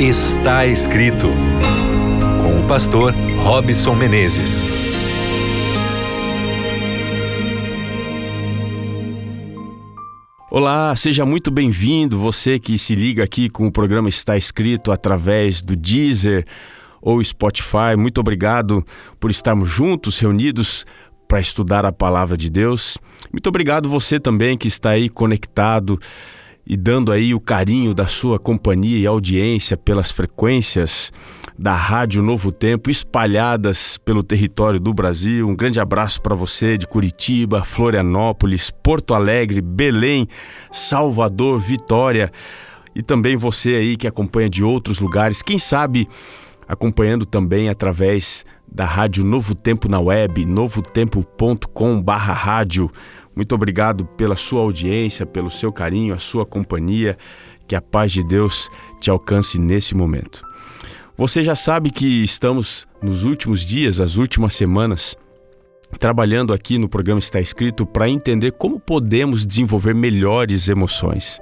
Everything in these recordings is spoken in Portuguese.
Está escrito com o pastor Robson Menezes. Olá, seja muito bem-vindo, você que se liga aqui com o programa Está Escrito através do Deezer ou Spotify. Muito obrigado por estarmos juntos, reunidos para estudar a palavra de Deus. Muito obrigado você também que está aí conectado e dando aí o carinho da sua companhia e audiência pelas frequências da Rádio Novo Tempo espalhadas pelo território do Brasil. Um grande abraço para você de Curitiba, Florianópolis, Porto Alegre, Belém, Salvador, Vitória e também você aí que acompanha de outros lugares. Quem sabe acompanhando também através da Rádio Novo Tempo na web, novotempo.com/rádio. Muito obrigado pela sua audiência, pelo seu carinho, a sua companhia. Que a paz de Deus te alcance nesse momento. Você já sabe que estamos nos últimos dias, as últimas semanas, trabalhando aqui no programa Está Escrito para entender como podemos desenvolver melhores emoções.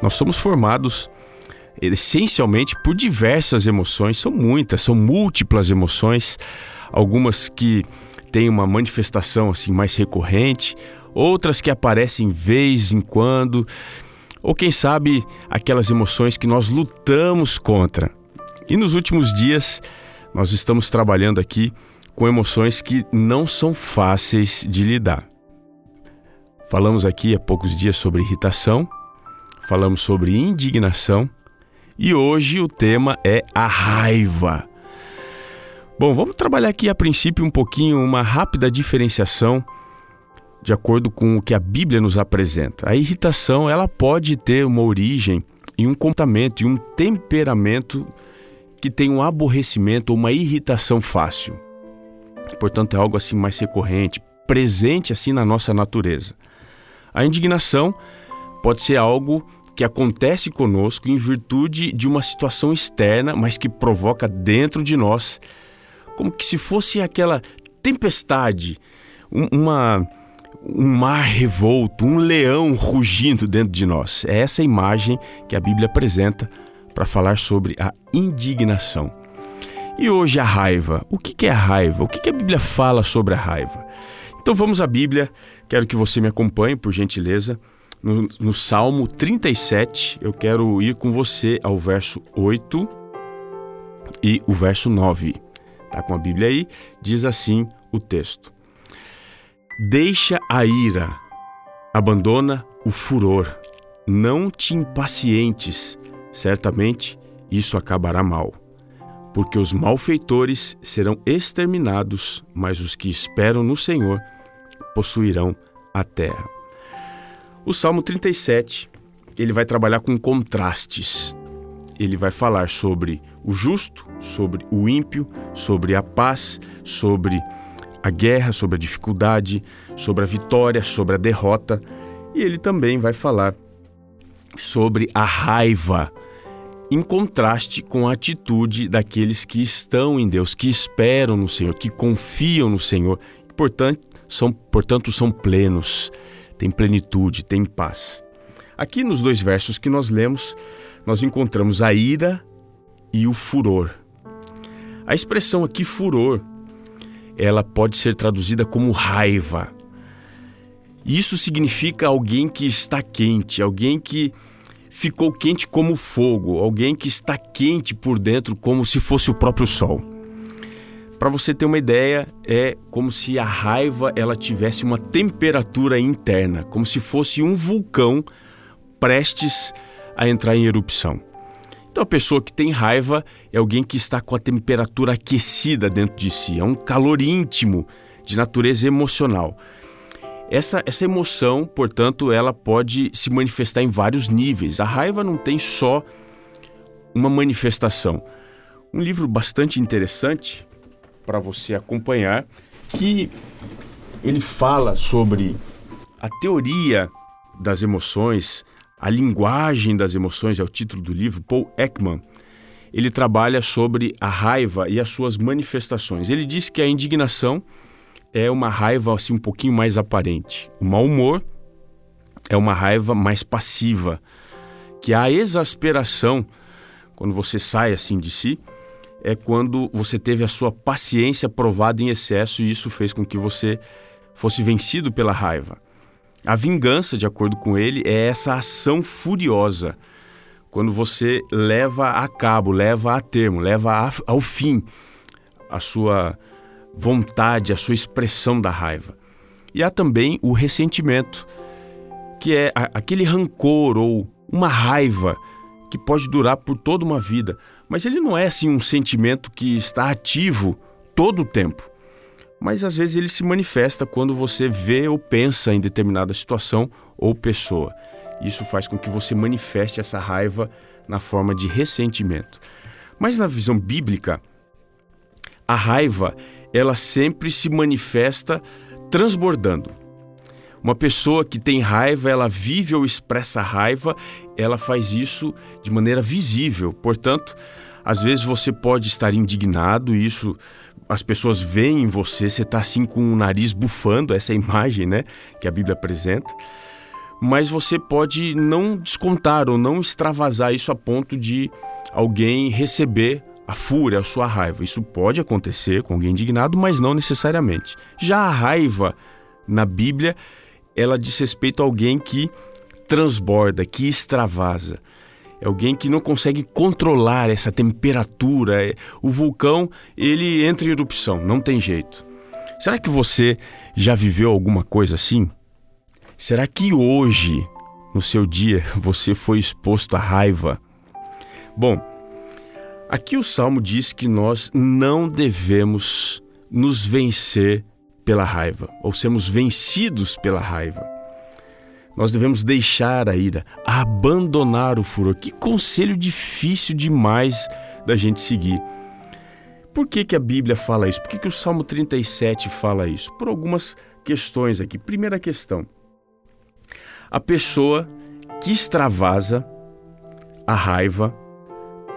Nós somos formados essencialmente por diversas emoções, são muitas, são múltiplas emoções, algumas que têm uma manifestação assim mais recorrente, outras que aparecem vez em quando, ou quem sabe aquelas emoções que nós lutamos contra. E nos últimos dias nós estamos trabalhando aqui com emoções que não são fáceis de lidar. Falamos aqui há poucos dias sobre irritação, falamos sobre indignação e hoje o tema é a raiva. Bom, vamos trabalhar aqui a princípio um pouquinho uma rápida diferenciação de acordo com o que a Bíblia nos apresenta. A irritação, ela pode ter uma origem em um comportamento e um temperamento que tem um aborrecimento ou uma irritação fácil. Portanto, é algo assim mais recorrente, presente assim na nossa natureza. A indignação pode ser algo que acontece conosco em virtude de uma situação externa, mas que provoca dentro de nós, como que se fosse aquela tempestade, uma um mar revolto, um leão rugindo dentro de nós. É essa imagem que a Bíblia apresenta para falar sobre a indignação. E hoje a raiva. O que é a raiva? O que a Bíblia fala sobre a raiva? Então vamos à Bíblia. Quero que você me acompanhe, por gentileza. No, no Salmo 37, eu quero ir com você ao verso 8 e o verso 9. Tá com a Bíblia aí? Diz assim o texto. Deixa a ira, abandona o furor, não te impacientes, certamente isso acabará mal. Porque os malfeitores serão exterminados, mas os que esperam no Senhor possuirão a terra. O Salmo 37, ele vai trabalhar com contrastes. Ele vai falar sobre o justo, sobre o ímpio, sobre a paz, sobre a guerra, sobre a dificuldade, sobre a vitória, sobre a derrota. E ele também vai falar sobre a raiva, em contraste com a atitude daqueles que estão em Deus, que esperam no Senhor, que confiam no Senhor, e portanto são, portanto, são plenos, têm plenitude, têm paz. Aqui nos dois versos que nós lemos, nós encontramos a ira e o furor. A expressão aqui furor ela pode ser traduzida como raiva. Isso significa alguém que está quente, alguém que ficou quente como fogo, alguém que está quente por dentro como se fosse o próprio sol. Para você ter uma ideia, é como se a raiva ela tivesse uma temperatura interna, como se fosse um vulcão prestes a entrar em erupção. Então, a pessoa que tem raiva é alguém que está com a temperatura aquecida dentro de si, é um calor íntimo, de natureza emocional. Essa, essa emoção, portanto, ela pode se manifestar em vários níveis. A raiva não tem só uma manifestação. Um livro bastante interessante para você acompanhar, que ele fala sobre a teoria das emoções, a linguagem das emoções é o título do livro, Paul Ekman. Ele trabalha sobre a raiva e as suas manifestações. Ele diz que a indignação é uma raiva assim um pouquinho mais aparente. O mau humor é uma raiva mais passiva, que a exasperação quando você sai assim de si, é quando você teve a sua paciência provada em excesso e isso fez com que você fosse vencido pela raiva. A vingança, de acordo com ele, é essa ação furiosa, quando você leva a cabo, leva a termo, leva ao fim a sua vontade, a sua expressão da raiva. E há também o ressentimento, que é aquele rancor ou uma raiva que pode durar por toda uma vida, mas ele não é assim um sentimento que está ativo todo o tempo. Mas às vezes ele se manifesta quando você vê ou pensa em determinada situação ou pessoa. Isso faz com que você manifeste essa raiva na forma de ressentimento. Mas na visão bíblica, a raiva, ela sempre se manifesta transbordando. Uma pessoa que tem raiva, ela vive ou expressa raiva, ela faz isso de maneira visível. Portanto, às vezes você pode estar indignado, e isso as pessoas veem em você, você está assim com o nariz bufando, essa é imagem né, que a Bíblia apresenta. Mas você pode não descontar ou não extravasar isso a ponto de alguém receber a fúria, a sua raiva. Isso pode acontecer com alguém indignado, mas não necessariamente. Já a raiva na Bíblia ela diz respeito a alguém que transborda, que extravasa. É alguém que não consegue controlar essa temperatura. É, o vulcão, ele entra em erupção, não tem jeito. Será que você já viveu alguma coisa assim? Será que hoje, no seu dia, você foi exposto à raiva? Bom, aqui o salmo diz que nós não devemos nos vencer pela raiva, ou sermos vencidos pela raiva. Nós devemos deixar a ira, abandonar o furor. Que conselho difícil demais da gente seguir. Por que, que a Bíblia fala isso? Por que, que o Salmo 37 fala isso? Por algumas questões aqui. Primeira questão: a pessoa que extravasa a raiva,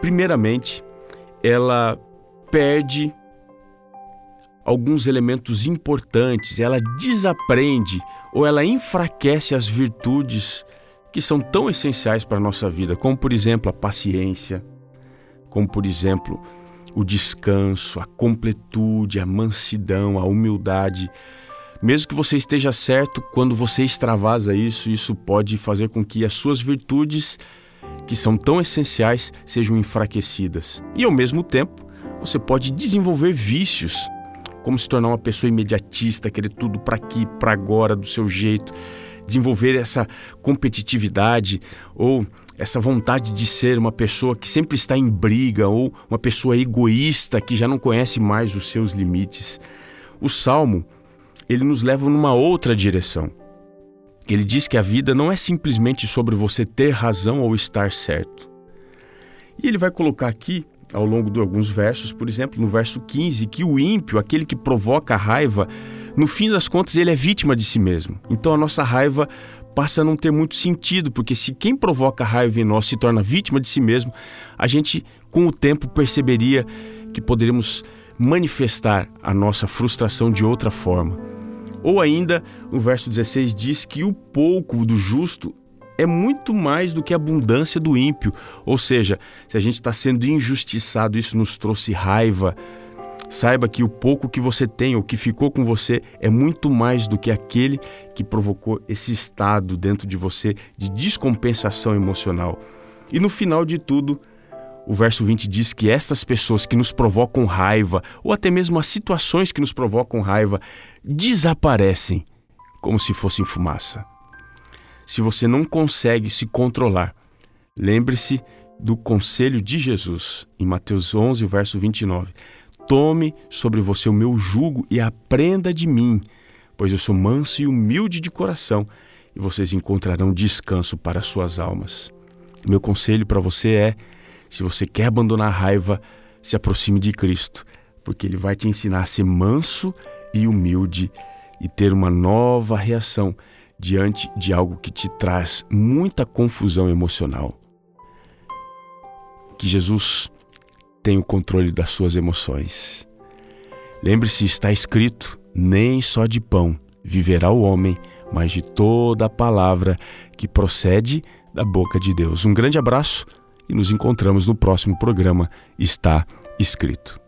primeiramente, ela perde alguns elementos importantes, ela desaprende ou ela enfraquece as virtudes que são tão essenciais para a nossa vida, como por exemplo a paciência, como por exemplo o descanso, a completude, a mansidão, a humildade. Mesmo que você esteja certo, quando você extravasa isso, isso pode fazer com que as suas virtudes, que são tão essenciais, sejam enfraquecidas. E ao mesmo tempo, você pode desenvolver vícios como se tornar uma pessoa imediatista, querer tudo para aqui, para agora, do seu jeito, desenvolver essa competitividade ou essa vontade de ser uma pessoa que sempre está em briga ou uma pessoa egoísta que já não conhece mais os seus limites. O salmo, ele nos leva numa outra direção. Ele diz que a vida não é simplesmente sobre você ter razão ou estar certo. E ele vai colocar aqui ao longo de alguns versos, por exemplo, no verso 15, que o ímpio, aquele que provoca a raiva, no fim das contas ele é vítima de si mesmo. Então a nossa raiva passa a não ter muito sentido, porque se quem provoca raiva em nós se torna vítima de si mesmo, a gente com o tempo perceberia que poderíamos manifestar a nossa frustração de outra forma. Ou ainda, o verso 16 diz que o pouco do justo é muito mais do que a abundância do ímpio. Ou seja, se a gente está sendo injustiçado, isso nos trouxe raiva. Saiba que o pouco que você tem, o que ficou com você, é muito mais do que aquele que provocou esse estado dentro de você de descompensação emocional. E no final de tudo, o verso 20 diz que estas pessoas que nos provocam raiva, ou até mesmo as situações que nos provocam raiva, desaparecem como se fossem fumaça se você não consegue se controlar. Lembre-se do conselho de Jesus em Mateus 11, verso 29. Tome sobre você o meu jugo e aprenda de mim, pois eu sou manso e humilde de coração, e vocês encontrarão descanso para suas almas. Meu conselho para você é: se você quer abandonar a raiva, se aproxime de Cristo, porque Ele vai te ensinar a ser manso e humilde e ter uma nova reação diante de algo que te traz muita confusão emocional. Que Jesus tenha o controle das suas emoções. Lembre-se, está escrito: nem só de pão viverá o homem, mas de toda a palavra que procede da boca de Deus. Um grande abraço e nos encontramos no próximo programa Está Escrito.